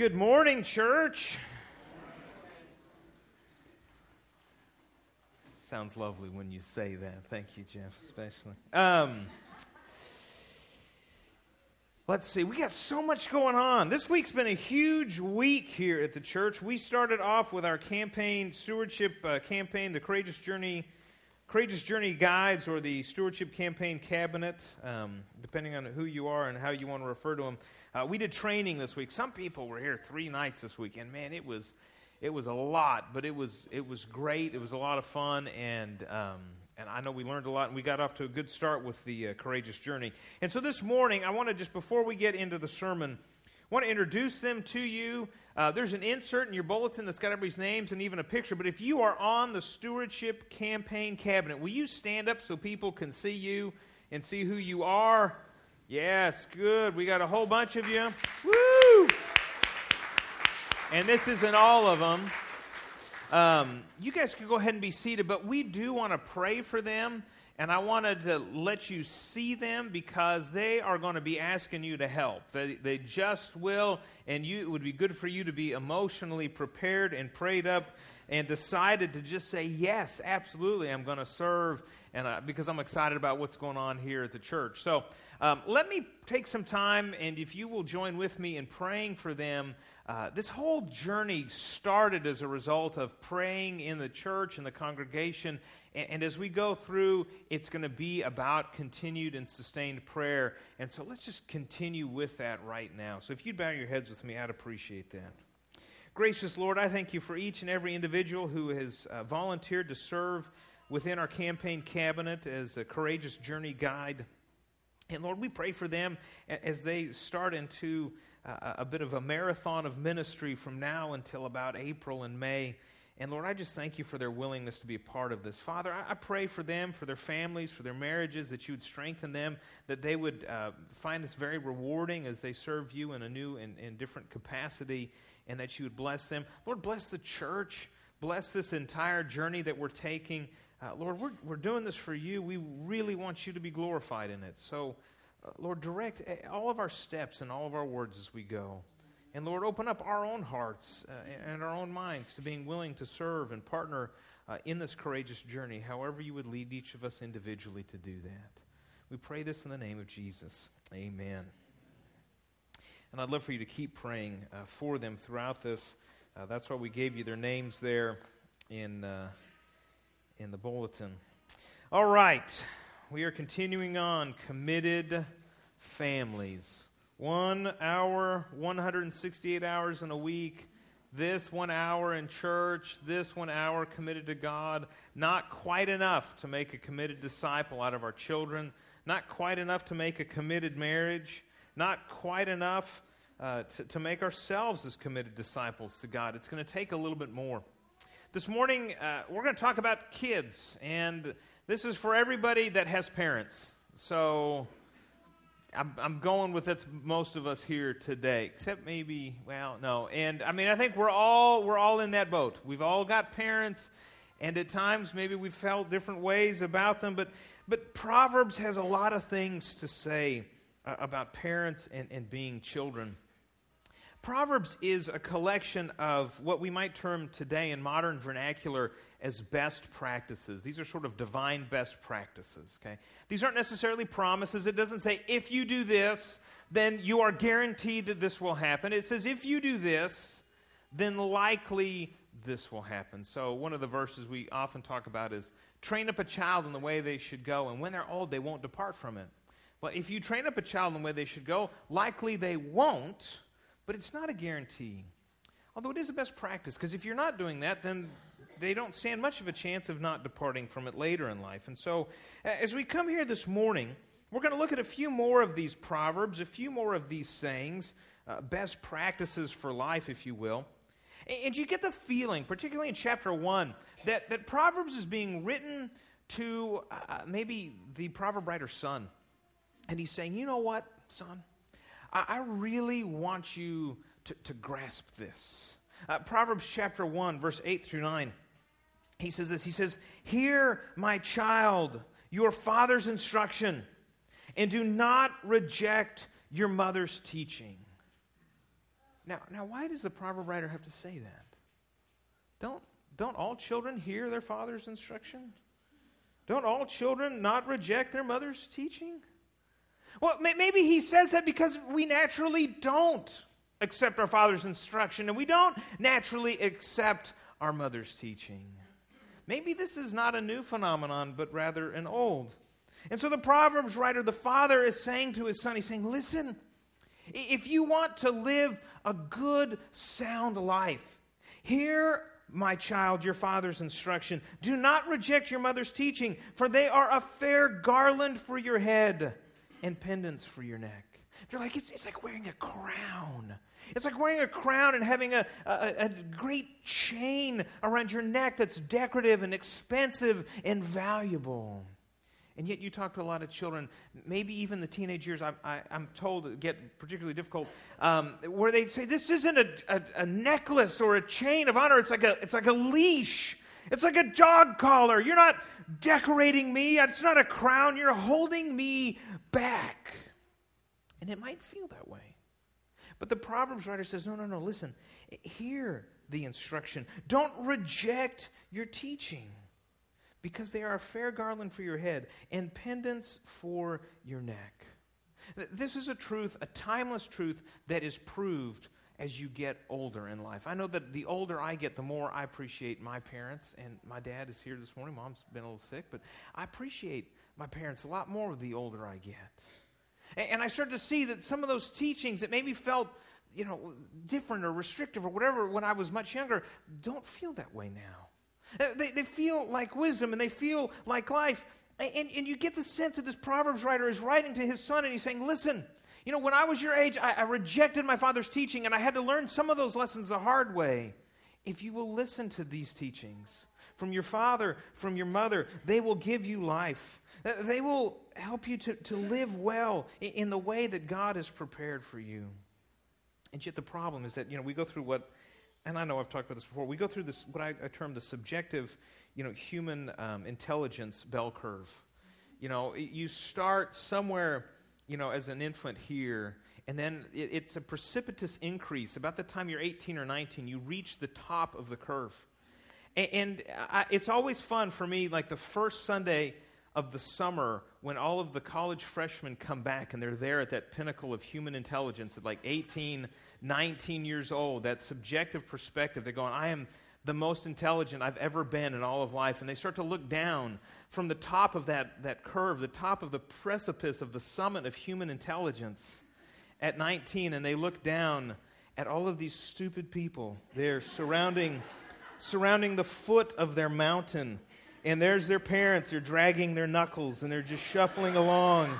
Good morning, church. Sounds lovely when you say that. Thank you, Jeff, especially. Um, let's see, we got so much going on. This week's been a huge week here at the church. We started off with our campaign, stewardship uh, campaign, the Courageous Journey. Courageous Journey Guides or the Stewardship Campaign Cabinet, um, depending on who you are and how you want to refer to them. Uh, we did training this week. Some people were here three nights this week, and man, it was it was a lot, but it was it was great. It was a lot of fun, and um, and I know we learned a lot, and we got off to a good start with the uh, courageous journey. And so this morning, I want to just before we get into the sermon, want to introduce them to you. Uh, there's an insert in your bulletin that's got everybody's names and even a picture. But if you are on the stewardship campaign cabinet, will you stand up so people can see you and see who you are? Yes, good. We got a whole bunch of you. Woo! And this isn't all of them. Um, you guys can go ahead and be seated, but we do want to pray for them. And I wanted to let you see them because they are going to be asking you to help. They, they just will, and you, it would be good for you to be emotionally prepared and prayed up and decided to just say, Yes, absolutely, I'm going to serve, and uh, because I'm excited about what's going on here at the church. So um, let me take some time, and if you will join with me in praying for them. Uh, this whole journey started as a result of praying in the church and the congregation. And, and as we go through, it's going to be about continued and sustained prayer. And so let's just continue with that right now. So if you'd bow your heads with me, I'd appreciate that. Gracious Lord, I thank you for each and every individual who has uh, volunteered to serve within our campaign cabinet as a courageous journey guide. And Lord, we pray for them as they start into uh, a bit of a marathon of ministry from now until about April and May. And Lord, I just thank you for their willingness to be a part of this. Father, I, pray for them, for their families, for their marriages, that you would strengthen them, that they would uh, find this very rewarding as they serve you in a new and, and different capacity, and that you would bless them. Lord, bless the church. Bless this entire journey that we're taking. Uh, Lord, we're, we're doing this for you. We really want you to be glorified in it. So, uh, Lord, direct eh, all of our steps and all of our words as we go. And Lord, open up our own hearts uh, and our own minds to being willing to serve and partner uh, in this courageous journey, however you would lead each of us individually to do that. We pray this in the name of Jesus. Amen. And I'd love for you to keep praying uh, for them throughout this. Uh, that's why we gave you their names there in in the bulletin. All right, we are continuing on committed families. One hour, 168 hours in a week. This one hour in church, this one hour committed to God. Not quite enough to make a committed disciple out of our children. Not quite enough to make a committed marriage. Not quite enough uh, to, to make ourselves as committed disciples to God. It's going to take a little bit more. This morning, uh, we're going to talk about kids, and this is for everybody that has parents. So I'm, I'm going with that's most of us here today, except maybe, well, no. And I mean, I think we're all we're all in that boat. We've all got parents, and at times maybe we've felt different ways about them. But but Proverbs has a lot of things to say uh, about parents and, and being children. Proverbs is a collection of what we might term today in modern vernacular as best practices. These are sort of divine best practices, okay? These aren't necessarily promises. It doesn't say, if you do this, then you are guaranteed that this will happen. It says, if you do this, then likely this will happen. So, one of the verses we often talk about is train up a child in the way they should go, and when they're old, they won't depart from it. Well, if you train up a child in the way they should go, likely they won't but it's not a guarantee. Although it is a best practice, because if you're not doing that, then they don't stand much of a chance of not departing from it later in life. And so, as we come here this morning, we're going to look at a few more of these proverbs, a few more of these sayings, uh, best practices for life, if you will. And you get the feeling, particularly in chapter 1, that, that Proverbs is being written to uh, maybe the proverb writer's son. And he's saying, you know what, son? I, I really want you to, to grasp this. Uh, Proverbs chapter 1, verse 8 through 9. He says this He says, Hear, my child, your father's instruction, and do not reject your mother's teaching. Now, now why does the proverb writer have to say that? Don't, don't all children hear their father's instruction? Don't all children not reject their mother's teaching? Well, maybe he says that because we naturally don't accept our father's instruction and we don't naturally accept our mother's teaching. Maybe this is not a new phenomenon, but rather an old. And so the Proverbs writer, the father, is saying to his son, he's saying, Listen, if you want to live a good, sound life, hear, my child, your father's instruction. Do not reject your mother's teaching, for they are a fair garland for your head and pendants for your neck. They're like, it's, it's like wearing a crown. It's like wearing a crown and having a, a, a, great chain around your neck that's decorative and expensive and valuable. And yet, you talk to a lot of children, maybe even the teenage years, I, am told get particularly difficult, um, where they say, This isn't a, a, a necklace or a chain of honor, it's like a, it's like a leash. It's like a dog collar. You're not decorating me. It's not a crown. You're holding me back. And it might feel that way. But the Proverbs writer says, no, no, no, listen, hear the instruction. Don't reject your teaching because they are a fair garland for your head and pendants for your neck. This is a truth, a timeless truth that is proved as you get older in life. I know that the older I get, the more I appreciate my parents. And my dad is here this morning. Mom's been a little sick, but I appreciate my parents a lot more the older I get. And I start to see that some of those teachings that maybe felt, you know, different or restrictive or whatever when I was much younger don't feel that way now. Uh, they, they feel like wisdom and they feel like life. And, and you get the sense that this Proverbs writer is writing to his son and he's saying, listen, you know, when I was your age, I, I rejected my father's teaching and I had to learn some of those lessons the hard way. If you will listen to these teachings from your father, from your mother, they will give you life. They will help you to, to live well in the way that God has prepared for you. And yet the problem is that, you know, we go through what, and I know I've talked about this before, we go through this, what I, I term the subjective, you know, human um, intelligence bell curve. You know, you start somewhere, you know, as an infant here, and then it, it's a precipitous increase. About the time you're 18 or 19, you reach the top of the curve. And, and I, it's always fun for me, like the first Sunday of the summer when all of the college freshmen come back and they're there at that pinnacle of human intelligence at like 18, 19 years old, that subjective perspective. They're going, I am the most intelligent I've ever been in all of life. And they start to look down from the top of that, that curve, the top of the precipice of the summit of human intelligence at 19, and they look down at all of these stupid people. They're surrounding, surrounding the foot of their mountain and there's their parents. They're dragging their knuckles and they're just shuffling along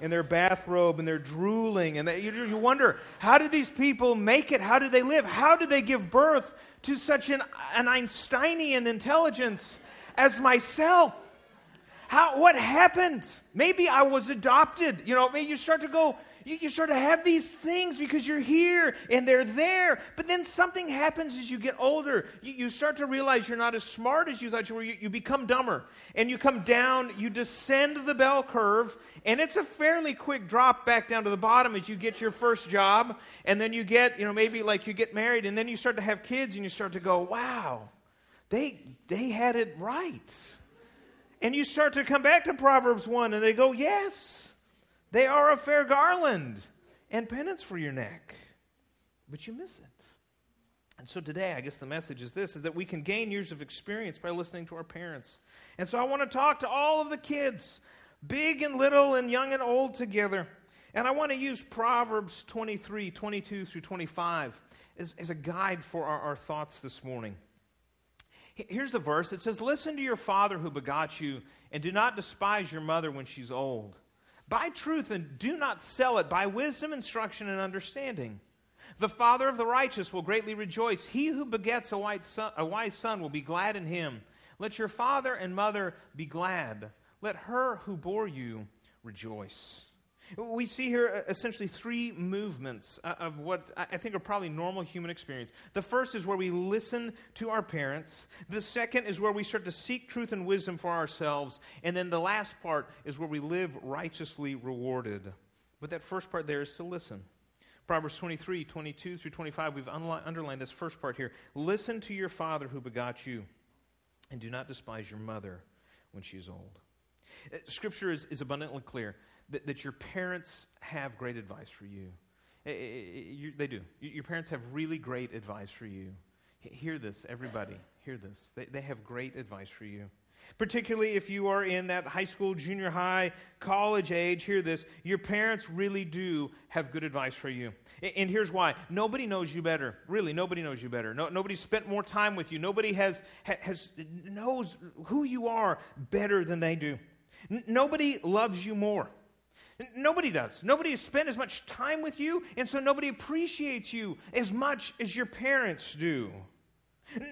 in their bathrobe and they're drooling. And they, you, you wonder, how did these people make it? How did they live? How did they give birth to such an, an Einsteinian intelligence as myself? How, what happened? Maybe I was adopted. You know, maybe you start to go, you, you start to have these things because you're here and they're there. But then something happens as you get older. You, you start to realize you're not as smart as you thought you were. You, you become dumber. And you come down, you descend the bell curve, and it's a fairly quick drop back down to the bottom as you get your first job. And then you get, you know, maybe like you get married, and then you start to have kids, and you start to go, wow, they, they had it right. And you start to come back to Proverbs 1, and they go, yes. They are a fair garland and pendants for your neck, but you miss it. And so today, I guess the message is this is that we can gain years of experience by listening to our parents. And so I want to talk to all of the kids, big and little and young and old together. And I want to use Proverbs 23, 22 through 25 as, as a guide for our, our thoughts this morning. Here's the verse it says, Listen to your father who begot you, and do not despise your mother when she's old. Buy truth and do not sell it. Buy wisdom, instruction, and understanding. The father of the righteous will greatly rejoice. He who begets a, son, a wise son will be glad in him. Let your father and mother be glad. Let her who bore you rejoice. We see here uh, essentially three movements uh, of what I think are probably normal human experience. The first is where we listen to our parents. The second is where we start to seek truth and wisdom for ourselves. And then the last part is where we live righteously rewarded. But that first part there is to listen. Proverbs 23, 22 through 25, we've underlined this first part here. Listen to your father who begot you, and do not despise your mother when she is old. Uh, Scripture is, is abundantly clear that, that your parents have great advice for you. They do. Your parents have really great advice for you. Hear this, everybody. Hear this. They, they have great advice for you. Particularly if you are in that high school, junior high, college age, hear this. Your parents really do have good advice for you. And here's why nobody knows you better. Really, nobody knows you better. No, nobody spent more time with you. Nobody has, has, knows who you are better than they do. N- nobody loves you more. Nobody does. Nobody has spent as much time with you, and so nobody appreciates you as much as your parents do.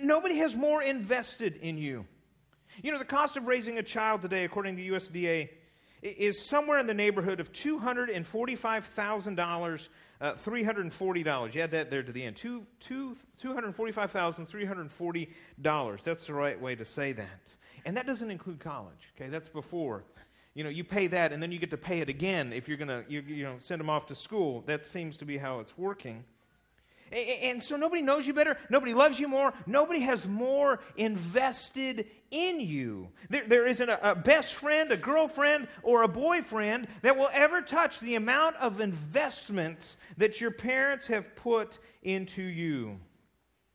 Nobody has more invested in you. You know, the cost of raising a child today, according to the USDA, is somewhere in the neighborhood of $245,000, uh, $340. You add that there to the end. Two, two, $245,340. That's the right way to say that. And that doesn't include college, okay? That's before you know, you pay that and then you get to pay it again if you're going to, you, you know, send them off to school. That seems to be how it's working. And so nobody knows you better. Nobody loves you more. Nobody has more invested in you. There, there isn't a, a, best friend, a girlfriend, or a boyfriend that will ever touch the amount of investment that your parents have put into you.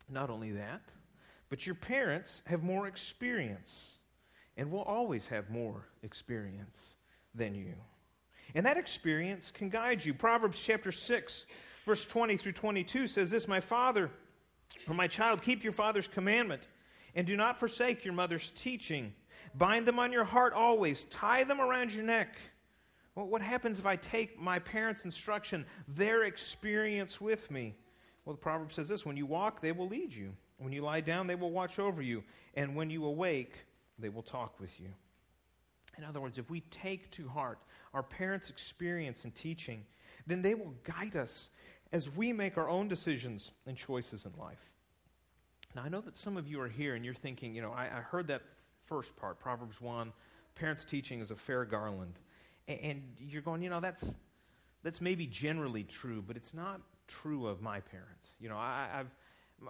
Not only that, but your parents have more experience and will always have more experience than you. And that experience can guide you. Proverbs chapter 6, verse 20 through 22 says this My father, or my child, keep your father's commandment, and do not forsake your mother's teaching. Bind them on your heart always, tie them around your neck. Well, what happens if I take my parents' instruction, their experience with me? Well, the proverb says this When you walk, they will lead you. When you lie down, they will watch over you. And when you awake, they will talk with you. In other words, if we take to heart our parents' experience and teaching, then they will guide us as we make our own decisions and choices in life. Now, I know that some of you are here and you're thinking, you know, I, I heard that first part, Proverbs 1, parents' teaching is a fair garland. And, and you're going, you know, that's, that's maybe generally true, but it's not true of my parents. You know, I, have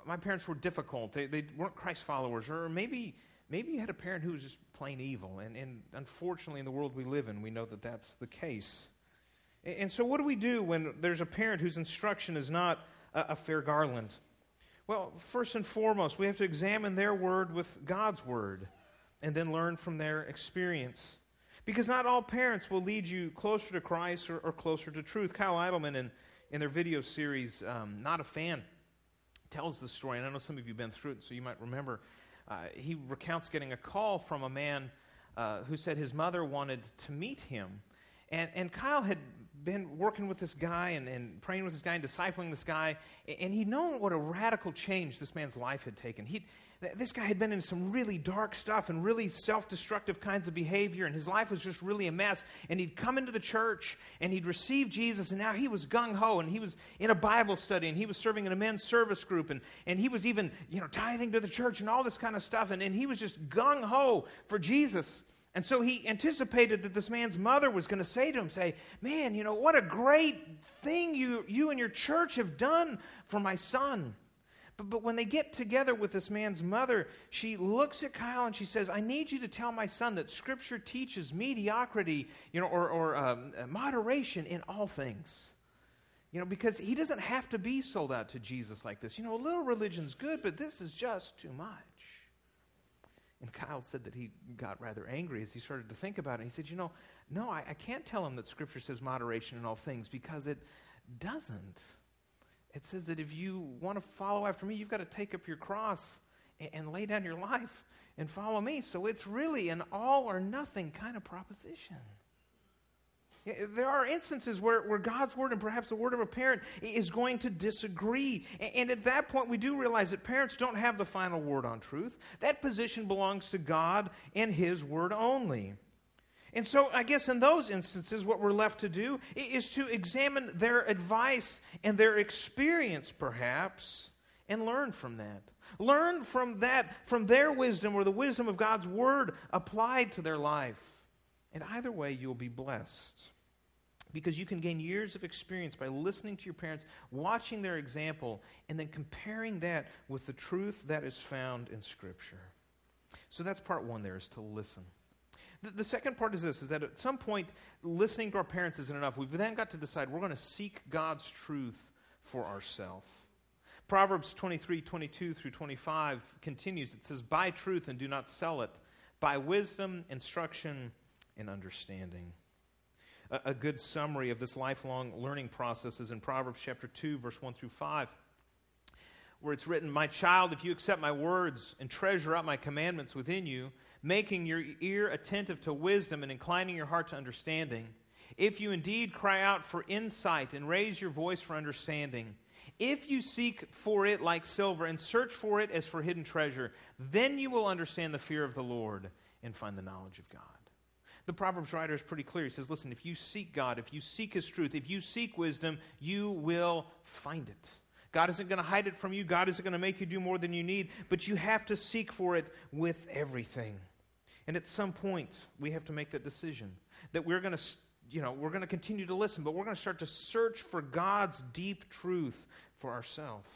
my parents were difficult. They, they weren't Christ followers, or maybe maybe you had a parent who was just plain evil. And, and unfortunately, in the world we live in, we know that that's the case. And, and so, what do we do when there's a parent whose instruction is not a, a fair garland? Well, first and foremost, we have to examine their word with God's word and then learn from their experience. Because not all parents will lead you closer to Christ or, or closer to truth. Kyle Idleman, in, in their video series, um, Not a Fan, tells the story, and I know some of you have been through it, so you might remember uh, he recounts getting a call from a man uh, who said his mother wanted to meet him. And, and Kyle had been working with this guy and, and praying with this guy and discipling this guy, and he'd known what a radical change this man's life had taken. He'd, this guy had been in some really dark stuff and really self destructive kinds of behavior, and his life was just really a mess. And he'd come into the church and he'd received Jesus, and now he was gung ho, and he was in a Bible study, and he was serving in a men's service group, and, and he was even you know, tithing to the church and all this kind of stuff, and, and he was just gung ho for Jesus. And so he anticipated that this man's mother was going to say to him, say, Man, you know, what a great thing you, you and your church have done for my son. But, but when they get together with this man's mother, she looks at Kyle and she says, I need you to tell my son that Scripture teaches mediocrity, you know, or, or um, moderation in all things. You know, because he doesn't have to be sold out to Jesus like this. You know, a little religion's good, but this is just too much. And Kyle said that he got rather angry as he started to think about it. He said, You know, no, I, I can't tell him that Scripture says moderation in all things because it doesn't it says that if you want to follow after me, you've got to take up your cross and, and lay down your life and follow me. So it's really an all or nothing kind of proposition. There are instances where, where God's word and perhaps the word of a parent is going to disagree. And at that point, we do realize that parents don't have the final word on truth. That position belongs to God and His word only. And so, I guess in those instances, what we're left to do is to examine their advice and their experience, perhaps, and learn from that. Learn from that, from their wisdom or the wisdom of God's Word applied to their life. And either way, you'll be blessed. because you can gain years of experience by listening to your parents, watching their example, and then comparing that with the truth that is found in Scripture. So that's part one there, is to listen. The, the second part is this, is that at some point, listening to our parents isn't enough. We've then got to decide we're going to seek God's truth for ourselves. Proverbs 23, 22 through 25 continues. It says, Buy truth and do not sell it. Buy wisdom, instruction, and understanding a, a good summary of this lifelong learning process is in Proverbs chapter 2, verse 1 through 5, where it's written, My child, if you accept my words and treasure up my commandments within you, making your ear attentive to wisdom and inclining your heart to understanding, if you indeed cry out for insight and raise your voice for understanding, if you seek for it like silver and search for it as for hidden treasure, then you will understand the fear of the Lord and find the knowledge of God. The Proverbs writer is pretty clear. He says, Listen, if you seek God, if you seek His truth, if you seek wisdom, you will find it. God isn't going to hide it from you. God isn't going to make you do more than you need, but you have to seek for it with everything. And at some point, we have to make that decision that we're going to, you know, we're going to continue to listen, but we're going to start to search for God's deep truth for ourselves.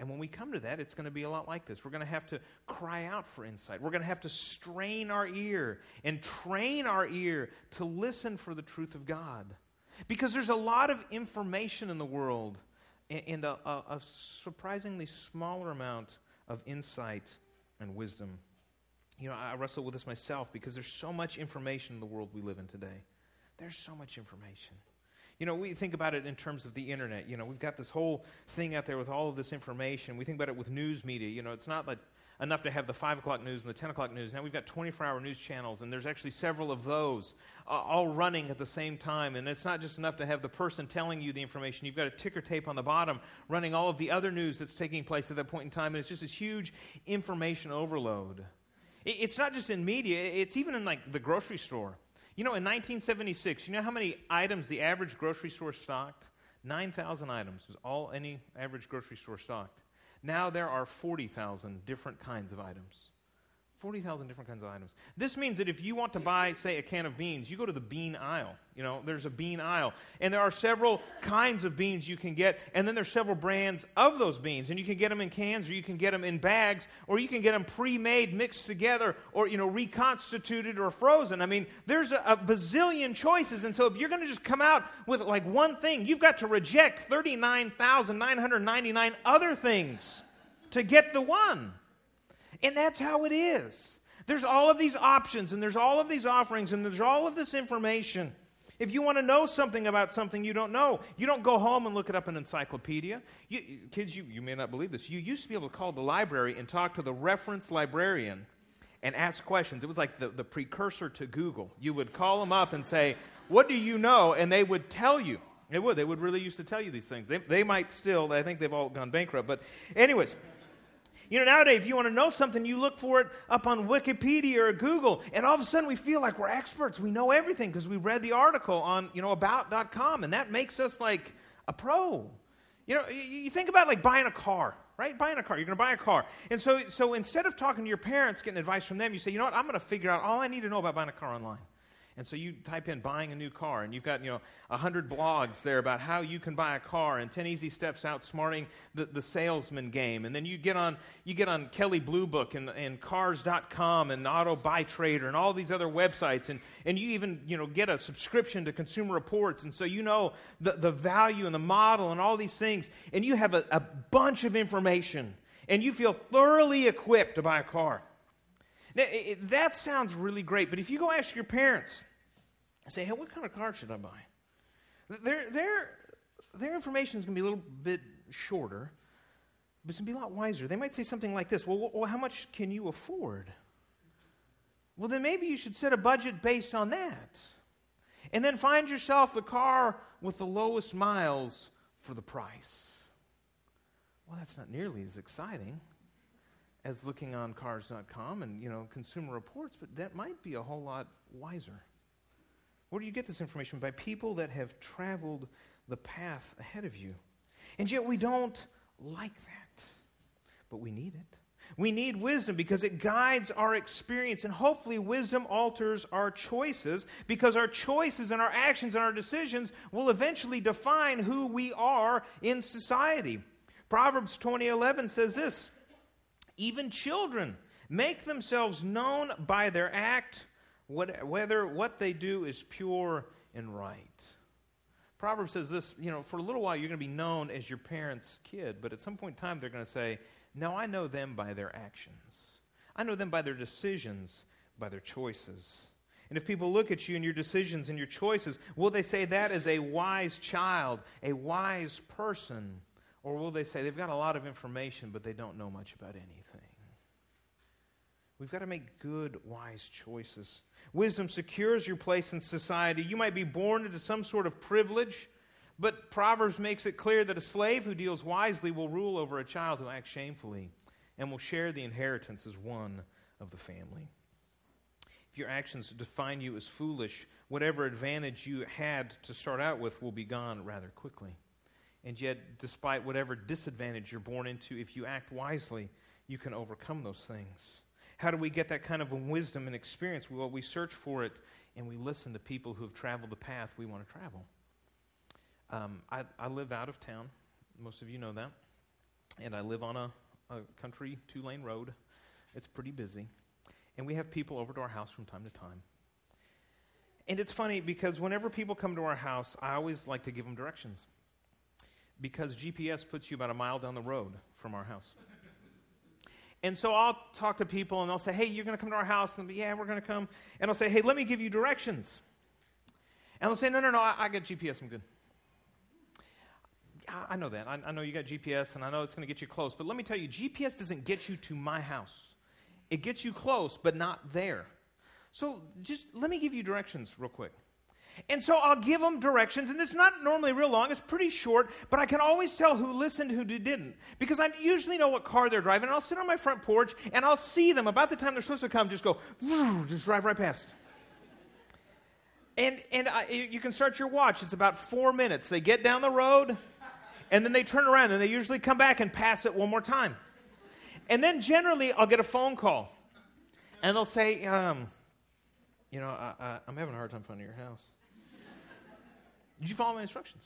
And when we come to that, it's going to be a lot like this. We're going to have to cry out for insight. We're going to have to strain our ear and train our ear to listen for the truth of God. Because there's a lot of information in the world and a, a, surprisingly smaller amount of insight and wisdom. You know, I wrestle with this myself because there's so much information in the world we live in today. There's so much information. You know, we think about it in terms of the internet. You know, we've got this whole thing out there with all of this information. We think about it with news media. You know, it's not like enough to have the 5 o'clock news and the 10 o'clock news. Now we've got 24 hour news channels, and there's actually several of those uh, all running at the same time. And it's not just enough to have the person telling you the information. You've got a ticker tape on the bottom running all of the other news that's taking place at that point in time. And it's just this huge information overload. It's not just in media, it's even in like the grocery store. You know, in 1976, you know how many items the average grocery store stocked? 9,000 items was all any average grocery store stocked. Now there are 40,000 different kinds of items. 40,000 different kinds of items. This means that if you want to buy, say, a can of beans, you go to the bean aisle. You know, there's a bean aisle. And there are several kinds of beans you can get, and then there's several brands of those beans. And you can get them in cans, or you can get them in bags, or you can get them pre made, mixed together, or, you know, reconstituted or frozen. I mean, there's a, a bazillion choices. And so if you're going to just come out with like one thing, you've got to reject 39,999 other things to get the one. And that's how it is. There's all of these options, and there's all of these offerings, and there's all of this information. If you want to know something about something you don't know, you don't go home and look it up in an encyclopedia. You, kids, you, you may not believe this. You used to be able to call the library and talk to the reference librarian and ask questions. It was like the, the precursor to Google. You would call them up and say, What do you know? And they would tell you. They would. They would really used to tell you these things. They, they might still. I think they've all gone bankrupt. But, anyways. You know, nowadays, if you want to know something, you look for it up on Wikipedia or Google, and all of a sudden we feel like we're experts. We know everything because we read the article on, you know, about.com, and that makes us like a pro. You know, you think about like buying a car, right? Buying a car. You're going to buy a car. And so, so instead of talking to your parents, getting advice from them, you say, you know what, I'm going to figure out all I need to know about buying a car online. And so you type in buying a new car, and you've got, you know, 100 blogs there about how you can buy a car and 10 easy steps outsmarting the, the salesman game. And then you get on, you get on Kelley Blue Book and, and cars.com and Auto Buy Trader and all these other websites. And, and you even, you know, get a subscription to Consumer Reports. And so you know the, the value and the model and all these things. And you have a, a bunch of information. And you feel thoroughly equipped to buy a car. Now, it, that sounds really great, but if you go ask your parents, say, hey, what kind of car should I buy? Their, their, their information is going to be a little bit shorter, but it's going to be a lot wiser. They might say something like this well, well, how much can you afford? Well, then maybe you should set a budget based on that. And then find yourself the car with the lowest miles for the price. Well, that's not nearly as exciting as looking on cars.com and, you know, consumer reports, but that might be a whole lot wiser. Where do you get this information? By people that have traveled the path ahead of you. And yet we don't like that. But we need it. We need wisdom because it guides our experience, and hopefully, wisdom alters our choices because our choices and our actions and our decisions will eventually define who we are in society. Proverbs 20:11 says this, even children make themselves known by their act, whether what they do is pure and right. Proverbs says this, you know, for a little while you're going to be known as your parents' kid, but at some point in time they're going to say, no, I know them by their actions. I know them by their decisions, by their choices. And if people look at you and your decisions and your choices, will they say that is a wise child, a wise person? Or will they say they've got a lot of information, but they don't know much about anything? We've got to make good, wise choices. Wisdom secures your place in society. You might be born into some sort of privilege, but Proverbs makes it clear that a slave who deals wisely will rule over a child who acts shamefully and will share the inheritance as one of the family. If your actions define you as foolish, whatever advantage you had to start out with will be gone rather quickly. And yet, despite whatever disadvantage you're born into, if you act wisely, you can overcome those things. How do we get that kind of wisdom and experience? Well, we search for it and we listen to people who have traveled the path we want to travel. Um, I, I, live out of town. Most of you know that. And I live on a, a country two lane road. It's pretty busy. And we have people over to our house from time to time. And it's funny because whenever people come to our house, I always like to give them directions. Because GPS puts you about a mile down the road from our house. And so I'll talk to people and they'll say, hey, you're going to come to our house? And they'll be, yeah, we're going to come. And I'll say, hey, let me give you directions. And they'll say, no, no, no, I, I got GPS, I'm good. I, I know that. I, I know you got GPS and I know it's going to get you close. But let me tell you, GPS doesn't get you to my house, it gets you close, but not there. So just let me give you directions real quick. And so I'll give them directions, and it's not normally real long, it's pretty short, but I can always tell who listened, who didn't. Because I usually know what car they're driving, and I'll sit on my front porch and I'll see them about the time they're supposed to come, just go, just drive right past. And, and I, you can start your watch. It's about four minutes. They get down the road, and then they turn around, and they usually come back and pass it one more time. And then generally, I'll get a phone call, and they'll say, um, you know, I, am having a hard time finding your house. Did you follow my instructions?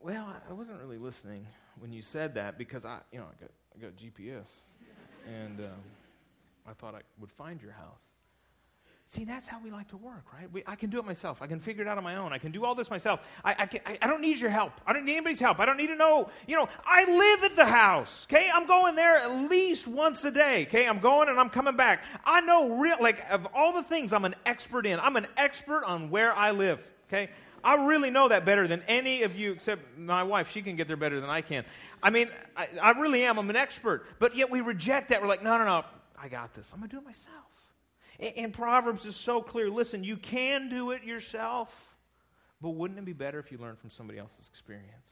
Well, I wasn't really listening when you said that because I, you know, I got, I got GPS, and um, I thought I would find your house. See, that's how we like to work, right? We, I can do it myself. I can figure it out on my own. I can do all this myself. I, I, can, I, I, don't need your help. I don't need anybody's help. I don't need to know. You know, I live at the house, okay? I'm going there at least once a day, okay? I'm going and I'm coming back. I know real, like, of all the things I'm an expert in, I'm an expert on where I live. Okay? I really know that better than any of you, except my wife. She can get there better than I can. I mean, I, I really am. I'm an expert. But yet we reject that. We're like, no, no, no. I got this. I'm going to do it myself. And, and Proverbs is so clear. Listen, you can do it yourself, but wouldn't it be better if you learned from somebody else's experience?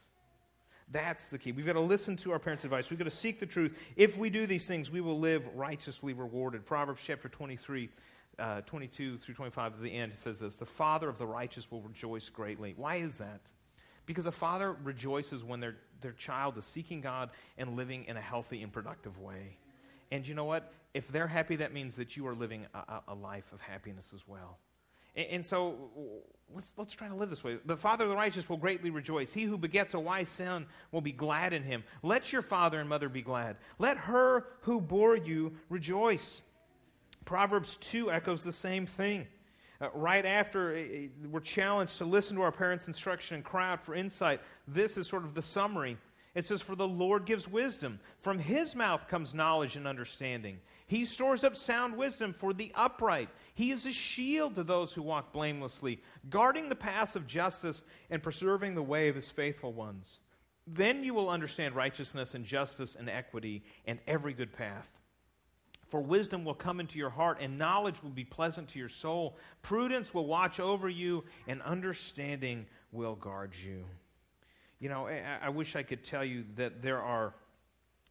That's the key. We've got to listen to our parents' advice. We've got to seek the truth. If we do these things, we will live righteously rewarded. Proverbs chapter 23 uh, 22 through 25 at the end, it says this The father of the righteous will rejoice greatly. Why is that? Because a father rejoices when their, their child is seeking God and living in a healthy and productive way. And you know what? If they're happy, that means that you are living a, a life of happiness as well. And, and, so let's, let's try to live this way. The father of the righteous will greatly rejoice. He who begets a wise son will be glad in him. Let your father and mother be glad. Let her who bore you rejoice. Proverbs 2 echoes the same thing. Uh, right after uh, we're challenged to listen to our parents' instruction and cry out for insight, this is sort of the summary. It says, For the Lord gives wisdom. From his mouth comes knowledge and understanding. He stores up sound wisdom for the upright. He is a shield to those who walk blamelessly, guarding the paths of justice and preserving the way of his faithful ones. Then you will understand righteousness and justice and equity and every good path. For wisdom will come into your heart, and knowledge will be pleasant to your soul. Prudence will watch over you, and understanding will guard you. You know, I, I wish I could tell you that there are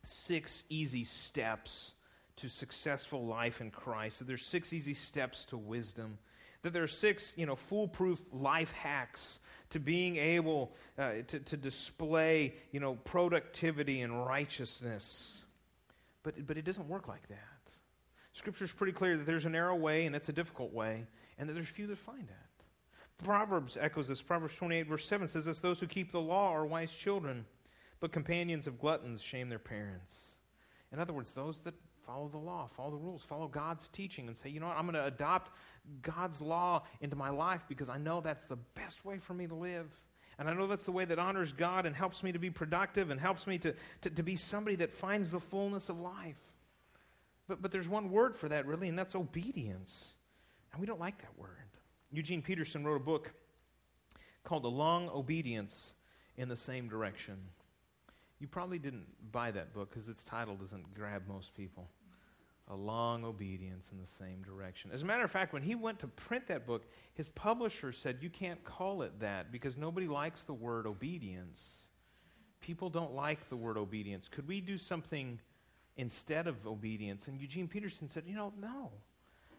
six easy steps to successful life in Christ, that there's six easy steps to wisdom, that there are six, you know, foolproof life hacks to being able uh, to, to display, you know, productivity and righteousness. But, but it doesn't work like that. Scripture is pretty clear that there's a narrow way and it's a difficult way, and that there's few that find it. Proverbs echoes this. Proverbs 28, verse 7 says this Those who keep the law are wise children, but companions of gluttons shame their parents. In other words, those that follow the law, follow the rules, follow God's teaching, and say, you know what, I'm going to adopt God's law into my life because I know that's the best way for me to live. And I know that's the way that honors God and helps me to be productive and helps me to, to, to be somebody that finds the fullness of life. But, but there's one word for that, really, and that's obedience. And we don't like that word. Eugene Peterson wrote a book called A Long Obedience in the Same Direction. You probably didn't buy that book because its title doesn't grab most people. A long obedience in the same direction. As a matter of fact, when he went to print that book, his publisher said, You can't call it that because nobody likes the word obedience. People don't like the word obedience. Could we do something instead of obedience? And Eugene Peterson said, You know, no.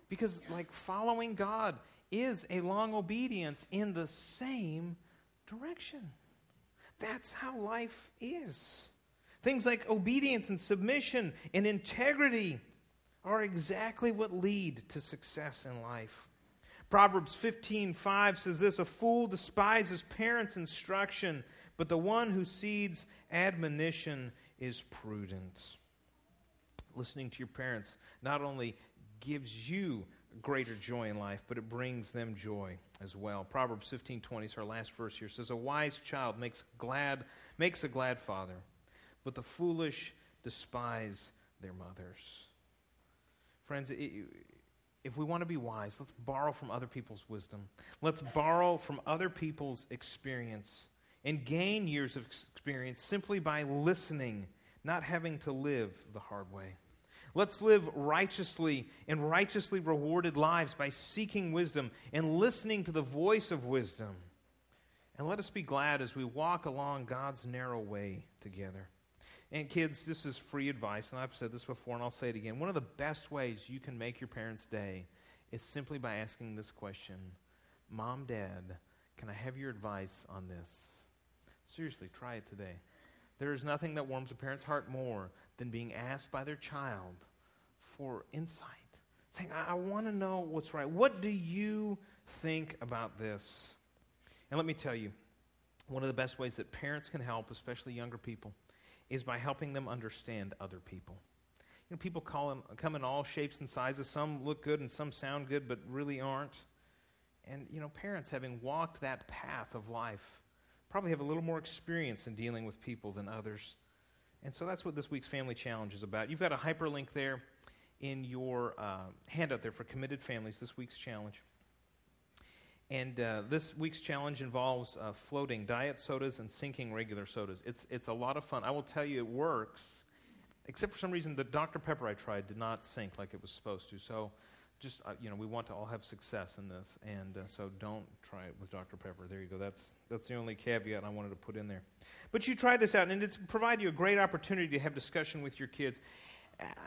Because, like, following God is a long obedience in the same direction. That's how life is. Things like obedience and submission and integrity are exactly what lead to success in life. Proverbs 15:5 says this, a fool despises parents' instruction, but the one who seeds admonition is prudent. Listening to your parents not only gives you greater joy in life, but it brings them joy as well. Proverbs 15:20 is our last verse here. says a wise child makes glad makes a glad father, but the foolish despise their mothers. Friends, if we want to be wise, let's borrow from other people's wisdom. Let's borrow from other people's experience and gain years of experience simply by listening, not having to live the hard way. Let's live righteously and righteously rewarded lives by seeking wisdom and listening to the voice of wisdom. And let us be glad as we walk along God's narrow way together. And kids, this is free advice, and I've said this before and I'll say it again. One of the best ways you can make your parents' day is simply by asking this question Mom, Dad, can I have your advice on this? Seriously, try it today. There is nothing that warms a parent's heart more than being asked by their child for insight. Saying, I, I want to know what's right. What do you think about this? And let me tell you, one of the best ways that parents can help, especially younger people, is by helping them understand other people. You know, people call them, come in all shapes and sizes. Some look good and some sound good, but really aren't. And, you know, parents, having walked that path of life, probably have a little more experience in dealing with people than others. And so that's what this week's Family Challenge is about. You've got a hyperlink there in your uh, handout there for committed families, this week's challenge. And uh, this week's challenge involves uh, floating diet sodas and sinking regular sodas. It's, it's a lot of fun. I will tell you, it works, except for some reason, the Dr. Pepper I tried did not sink like it was supposed to. So just, uh, you know, we want to all have success in this. And uh, so don't try it with Dr. Pepper. There you go. That's, that's the only caveat I wanted to put in there. But you try this out, and it's provide you a great opportunity to have discussion with your kids.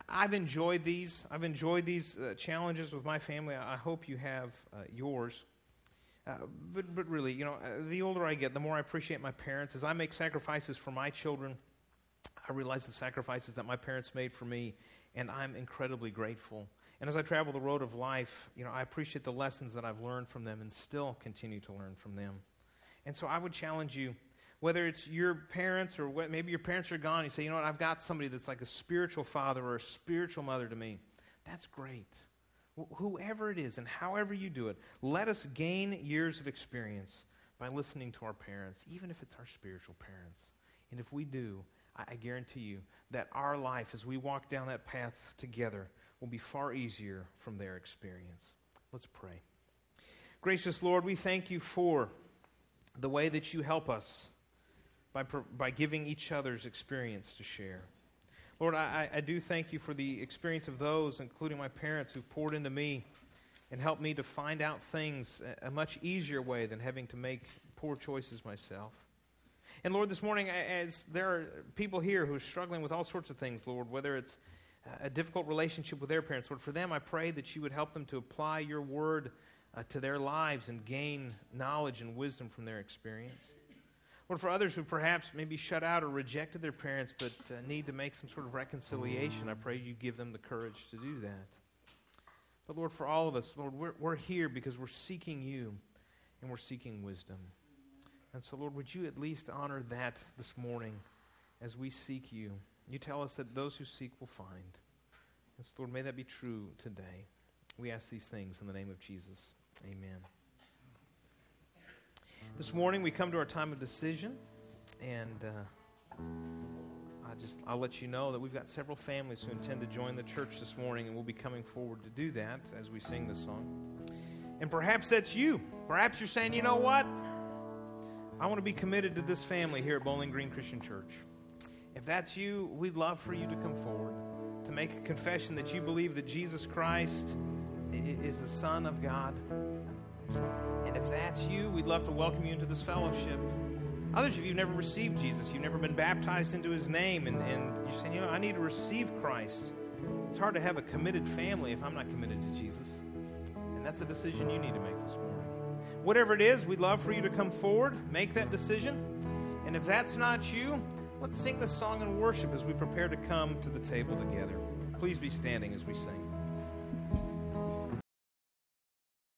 I've enjoyed these. I've enjoyed these uh, challenges with my family. I hope you have uh, yours. Uh, but, but really, you know, uh, the older I get, the more I appreciate my parents. As I make sacrifices for my children, I realize the sacrifices that my parents made for me, and I'm incredibly grateful. And as I travel the road of life, you know, I appreciate the lessons that I've learned from them and still continue to learn from them. And so I would challenge you, whether it's your parents or what, maybe your parents are gone, you say, you know what, I've got somebody that's like a spiritual father or a spiritual mother to me. That's great. Wh- whoever it is and however you do it, let us gain years of experience by listening to our parents, even if it's our spiritual parents. And if we do, I, I guarantee you that our life, as we walk down that path together, will be far easier from their experience. Let's pray. Gracious Lord, we thank you for the way that you help us by, by giving each other's experience to share. Lord, I, I do thank you for the experience of those, including my parents, who poured into me and helped me to find out things a much easier way than having to make poor choices myself. And Lord, this morning, as there are people here who are struggling with all sorts of things, Lord, whether it's a difficult relationship with their parents. Lord, for them, I pray that you would help them to apply your word uh, to their lives and gain knowledge and wisdom from their experience. Lord, for others who perhaps maybe shut out or rejected their parents but uh, need to make some sort of reconciliation, I pray you give them the courage to do that. But Lord, for all of us, Lord, we're, we're here because we're seeking you and we're seeking wisdom. And so, Lord, would you at least honor that this morning as we seek you? You tell us that those who seek will find. And so, Lord, may that be true today. We ask these things in the name of Jesus. Amen. This morning we come to our time of decision, and uh, I just I'll let you know that we've got several families who intend to join the church this morning, and we'll be coming forward to do that as we sing this song. And perhaps that's you. Perhaps you're saying, you know what? I want to be committed to this family here at Bowling Green Christian Church. If that's you, we'd love for you to come forward to make a confession that you believe that Jesus Christ is the Son of God and if that's you, we'd love to welcome you into this fellowship. Others of you have never received Jesus. You've never been baptized into his name, and, and you're saying, you know, I need to receive Christ. It's hard to have a committed family if I'm not committed to Jesus. And that's a decision you need to make this morning. Whatever it is, we'd love for you to come forward, make that decision. And if that's not you, let's sing this song and worship as we prepare to come to the table together. Please be standing as we sing.